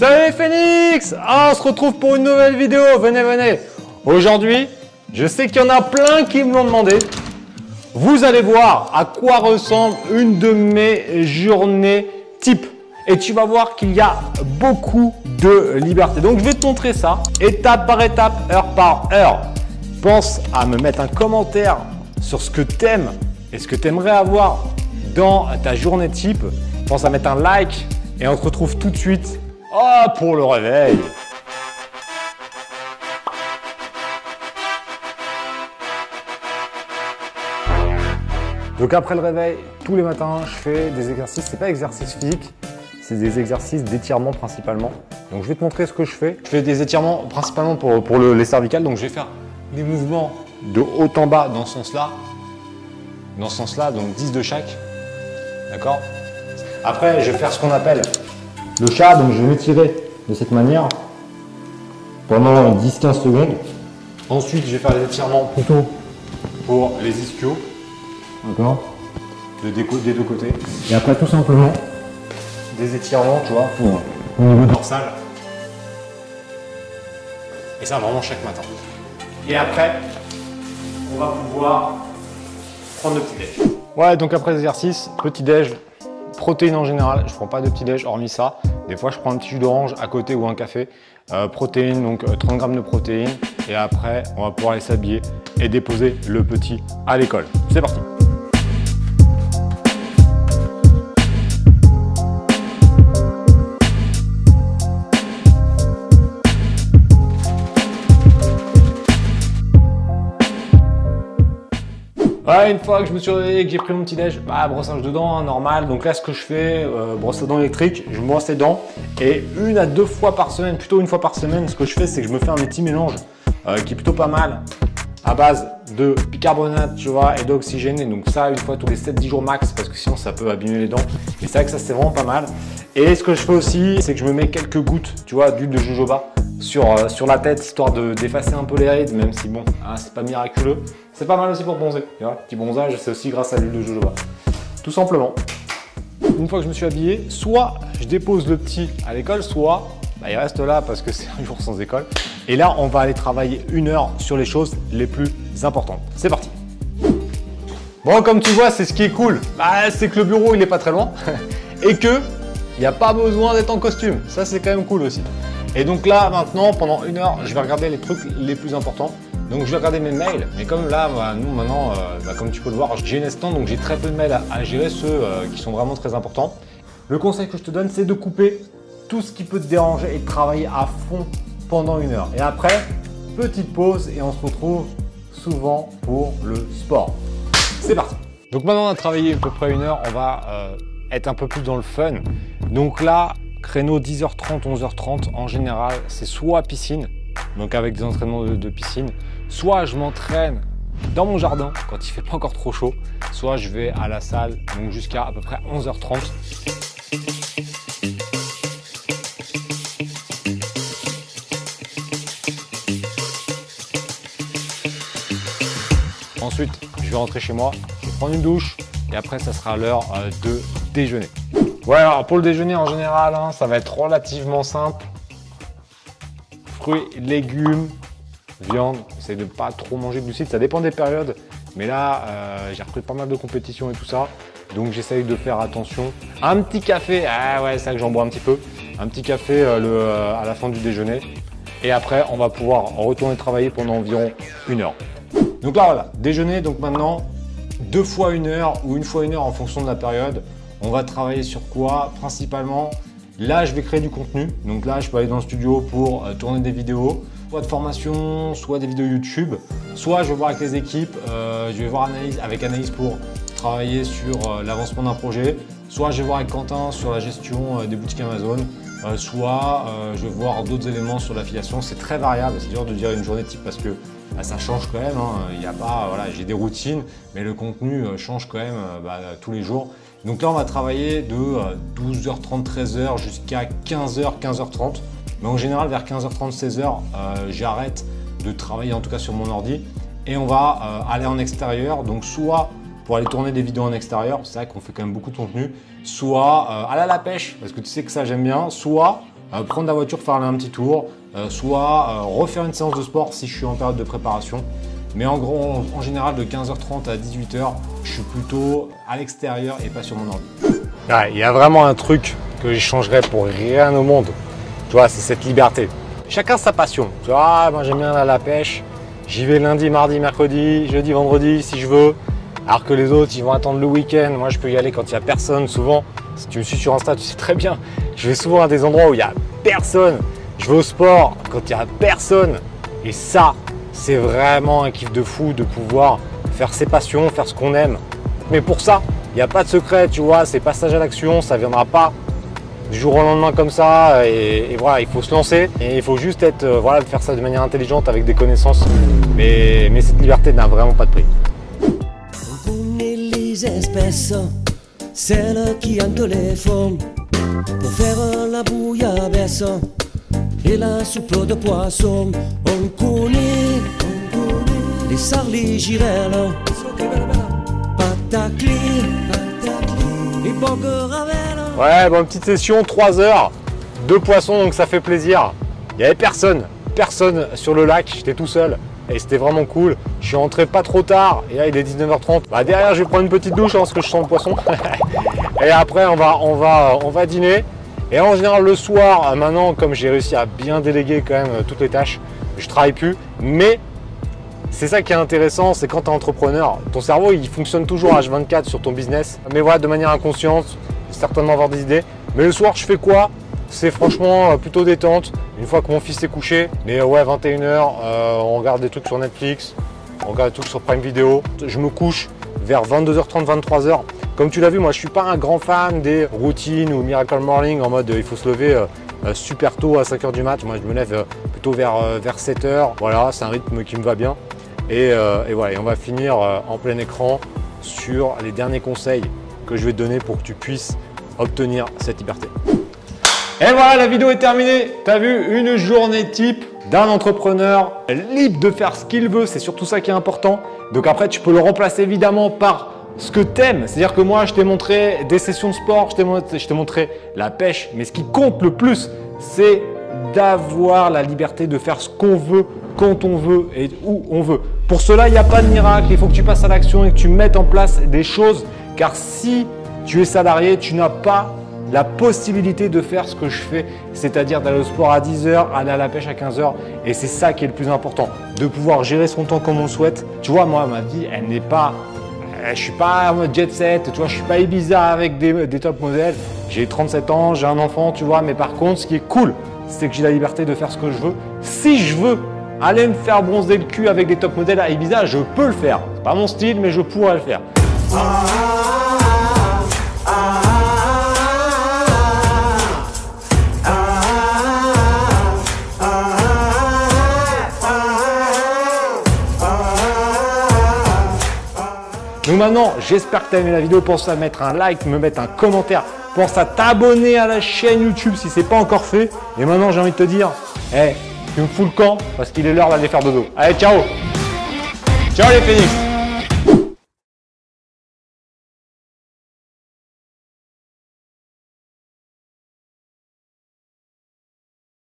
Salut Phoenix ah, On se retrouve pour une nouvelle vidéo, venez, venez Aujourd'hui, je sais qu'il y en a plein qui me l'ont demandé. Vous allez voir à quoi ressemble une de mes journées type. Et tu vas voir qu'il y a beaucoup de liberté. Donc je vais te montrer ça, étape par étape, heure par heure. Pense à me mettre un commentaire sur ce que tu aimes et ce que tu aimerais avoir dans ta journée type. Pense à mettre un like et on se retrouve tout de suite oh, pour le réveil. Donc après le réveil, tous les matins, je fais des exercices. C'est pas exercice physique, c'est des exercices d'étirement principalement. Donc je vais te montrer ce que je fais. Je fais des étirements principalement pour, pour les cervicales. Donc je vais faire des mouvements de haut en bas dans ce sens-là. Dans ce sens-là, donc 10 de chaque. D'accord? Après, je vais faire ce qu'on appelle le chat. Donc je vais m'étirer de cette manière pendant 10-15 secondes. Ensuite, je vais faire des étirements plutôt pour les ischios. D'accord de des, des deux côtés. Et après, tout simplement, des étirements, tu vois, pour au niveau dorsal. Et ça, vraiment chaque matin. Et après, on va pouvoir prendre le petit déj. Ouais, donc après l'exercice, petit déj, protéines en général. Je prends pas de petit déj hormis ça. Des fois, je prends un petit jus d'orange à côté ou un café. Euh, protéines, donc 30 euh, grammes de protéines. Et après, on va pouvoir aller s'habiller et déposer le petit à l'école. C'est parti. Une fois que je me suis réveillé, que j'ai pris mon petit déj, bah, brossage de dents, hein, normal. Donc là, ce que je fais, euh, brosse à dents électrique, je me brosse les dents. Et une à deux fois par semaine, plutôt une fois par semaine, ce que je fais, c'est que je me fais un petit mélange euh, qui est plutôt pas mal à base de bicarbonate, tu vois, et d'oxygène. Donc ça, une fois tous les 7-10 jours max, parce que sinon ça peut abîmer les dents. Mais c'est vrai que ça, c'est vraiment pas mal. Et ce que je fais aussi, c'est que je me mets quelques gouttes, tu vois, d'huile de jojoba sur, euh, sur la tête, histoire d'effacer un peu les rides, même si bon, hein, c'est pas miraculeux. C'est pas mal aussi pour bronzer. Tu vois, petit bronzage, c'est aussi grâce à l'huile de jojoba. Tout simplement. Une fois que je me suis habillé, soit je dépose le petit à l'école, soit bah, il reste là parce que c'est un jour sans école. Et là, on va aller travailler une heure sur les choses les plus importantes. C'est parti Bon, comme tu vois, c'est ce qui est cool. Bah, c'est que le bureau, il est pas très loin. et que il n'y a pas besoin d'être en costume. Ça, c'est quand même cool aussi. Et donc là, maintenant, pendant une heure, je vais regarder les trucs les plus importants. Donc je vais regarder mes mails, mais comme là, bah, nous maintenant, euh, bah, comme tu peux le voir, j'ai une instant, donc j'ai très peu de mails à, gérer, ceux euh, qui sont vraiment très importants. Le conseil que je te donne, c'est de couper tout ce qui peut te déranger et de travailler à fond pendant une heure. Et après, petite pause et on se retrouve souvent pour le sport. C'est parti Donc maintenant on a travaillé à peu près une heure, on va euh, être un peu plus dans le fun. Donc là, créneau 10h30, 11h30, en général, c'est soit piscine, donc avec des entraînements de, piscine, soit je m'entraîne dans mon jardin quand il fait pas encore trop chaud, soit je vais à la salle donc jusqu'à à peu près 11h30. Ensuite, je vais rentrer chez moi, je vais prendre une douche et après ça sera l'heure euh, de déjeuner. Ouais, alors pour le déjeuner en général, hein, ça va être relativement simple. Fruits, légumes, viande. J'essaie de pas trop manger de glucides. Ça dépend des périodes. Mais là, euh, j'ai repris pas mal de compétitions et tout ça. Donc j'essaye de faire attention. Un petit café, ah ouais, c'est ça que j'en bois un petit peu. Un petit café euh, euh, à la fin du déjeuner. Et après, on va pouvoir retourner travailler pendant environ une heure. Donc là, voilà, déjeuner. Donc maintenant, deux fois une heure ou une fois une heure en fonction de la période. On va travailler sur quoi Principalement, là, je vais créer du contenu. Donc là, je peux aller dans le studio pour euh, tourner des vidéos, soit de formation, soit des vidéos YouTube. Soit je vais voir avec les équipes, euh, je vais voir avec Analyse pour travailler sur euh, l'avancement d'un projet. Soit je vais voir avec Quentin sur la gestion des boutiques Amazon. soit je vais voir d'autres éléments sur l'affiliation. C'est très variable, c'est dur de dire une journée type parce que bah, ça change quand même. Hein. Il a pas, voilà, j'ai des routines, mais le contenu change quand même bah, tous les jours. Donc là, on va travailler de 12h30, euh, 13h jusqu'à 15h, 15h30. Mais en général, vers 15h30, 16h, euh, j'arrête de travailler en tout cas sur mon ordi et on va euh, aller en extérieur. Donc soit pour aller tourner des vidéos en extérieur, c'est vrai qu'on fait quand même beaucoup de contenu, soit aller à la pêche, parce que tu sais que ça j'aime bien, soit euh, prendre la voiture, faire un petit tour, euh, soit refaire une séance de sport si je suis en période de préparation. Mais en gros, en, général, de 15h30 à 18h, je suis plutôt à l'extérieur et pas sur mon ordi. Il y a vraiment un truc que j'échangerais pour rien au monde. Tu vois, c'est cette liberté. Chacun sa passion. Tu vois, moi j'aime bien à la pêche. J'y vais lundi, mardi, mercredi, jeudi, vendredi si je veux. Alors que les autres, ils vont attendre le week-end. Moi, je peux y aller quand il n'y a personne. Souvent, si tu me suis sur Insta, tu sais très bien. Je vais souvent à des endroits où il n'y a personne. Je vais au sport quand il n'y a personne. Et ça, c'est vraiment un kiff de fou de pouvoir faire ses passions, faire ce qu'on aime. Mais pour ça, il n'y a pas de secret, tu vois, c'est passage à l'action, ça ne viendra pas du jour au lendemain comme ça. Et, voilà, il faut se lancer et il faut juste être, euh, voilà, faire ça de manière intelligente avec des connaissances. Mais, mais cette liberté n'a vraiment pas de prix. Les celles qui hantent les fonds, pour faire la bouillabaisse et la soupe de poisson. On connaît, on connaît les sarlis girelles, patacli, et Ouais, bon, petite session, 3 heures, deux poissons, donc ça fait plaisir. Il n'y avait personne, personne sur le lac, j'étais tout seul. Et c'était vraiment cool. Je suis rentré pas trop tard. Et là, il est 19h30. Bah, derrière, je vais prendre une petite douche hein, parce que je sens le poisson. et après, on va, on, va, on va dîner. Et en général, le soir, maintenant, comme j'ai réussi à bien déléguer quand même euh, toutes les tâches, je travaille plus. Mais c'est ça qui est intéressant, c'est quand tu es entrepreneur, ton cerveau il fonctionne toujours H24 sur ton business, mais voilà de manière inconsciente, certainement avoir des idées. Mais le soir, je fais quoi? C'est franchement euh, plutôt détente. Une fois que mon fils est couché, mais euh, ouais, 21h, euh, on regarde des trucs sur Netflix, on regarde des trucs sur Prime Video. Je me couche vers 22h30, 23h. Comme tu l'as vu, moi je suis pas un grand fan des routines ou Miracle Morning en mode il faut se lever super tôt à 5h du mat. Moi je me lève plutôt vers, vers 7h. Voilà, c'est un rythme qui me va bien. Et, et voilà, et on va finir en plein écran sur les derniers conseils que je vais te donner pour que tu puisses obtenir cette liberté. Et voilà, la vidéo est terminée. Tu as vu une journée type d'un entrepreneur libre de faire ce qu'il veut. C'est surtout ça qui est important. Donc après, tu peux le remplacer évidemment par ce que tu aimes. C'est-à-dire que moi, je t'ai montré des sessions de sport, je t'ai montré la pêche. Mais ce qui compte le plus, c'est d'avoir la liberté de faire ce qu'on veut, quand on veut et où on veut. Pour cela, il n'y a pas de miracle. Il faut que tu passes à l'action et que tu mettes en place des choses. Car si tu es salarié, tu n'as pas la possibilité de faire ce que je fais, c'est-à-dire d'aller au sport à 10h, aller à la pêche à 15h. Et c'est ça qui est le plus important, de pouvoir gérer son temps comme on le souhaite. Tu vois, moi, ma vie, elle n'est pas... Euh, je suis pas en mode jet set, tu vois, je suis pas Ibiza avec des, top modèles. J'ai 37 ans, j'ai un enfant, tu vois, mais par contre, ce qui est cool, c'est que j'ai la liberté de faire ce que je veux. Si je veux aller me faire bronzer le cul avec des top modèles à Ibiza, je peux le faire. C'est pas mon style, mais je pourrais le faire. Donc maintenant, j'espère que tu as aimé la vidéo. Pense à mettre un like, me mettre un commentaire. Pense à t'abonner à la chaîne YouTube si ce n'est pas encore fait. Et maintenant, j'ai envie de te dire, tu me fous le camp parce qu'il est l'heure d'aller faire dodo. Allez, ciao Ciao les phoenix